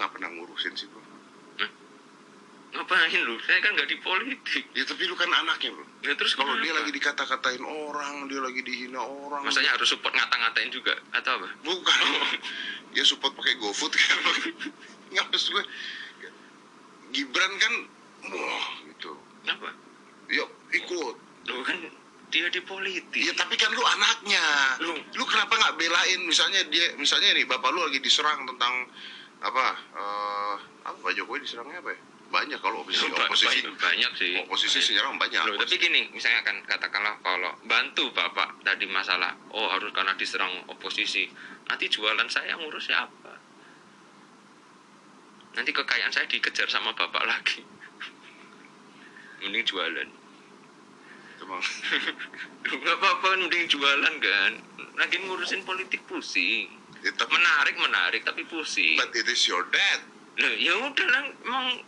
nggak pernah ngurusin sih bro. Ngapain lu? Saya kan nggak di politik. Ya tapi lu kan anaknya bro. Ya terus kalau dia kenapa? lagi dikata-katain orang dia lagi dihina orang. Maksudnya harus support ngata-ngatain juga atau apa? bukan. Ya support pakai GoFood kan? Nggak maksud gue Gibran kan wah gitu. Apa? ya ikut. Lu kan dia di politik. ya tapi kan lu anaknya. Lu- lu kenapa nggak belain? Misalnya dia misalnya nih bapak lu lagi diserang tentang apa eh apa Pak Jokowi diserangnya apa ya banyak kalau oposisi oposisi banyak, sih. oposisi senyerang banyak Loh, tapi gini, misalnya kan katakanlah kalau bantu bapak tadi masalah, oh harus karena diserang oposisi, nanti jualan saya ngurus siapa? Nanti kekayaan saya dikejar sama bapak lagi. Mending jualan. Emang. Nggak apa-apa, mending jualan kan. Lagi ngurusin politik pusing. Menarik, menarik, tapi pusing. but it is your dad Loh, ya udah lah, emang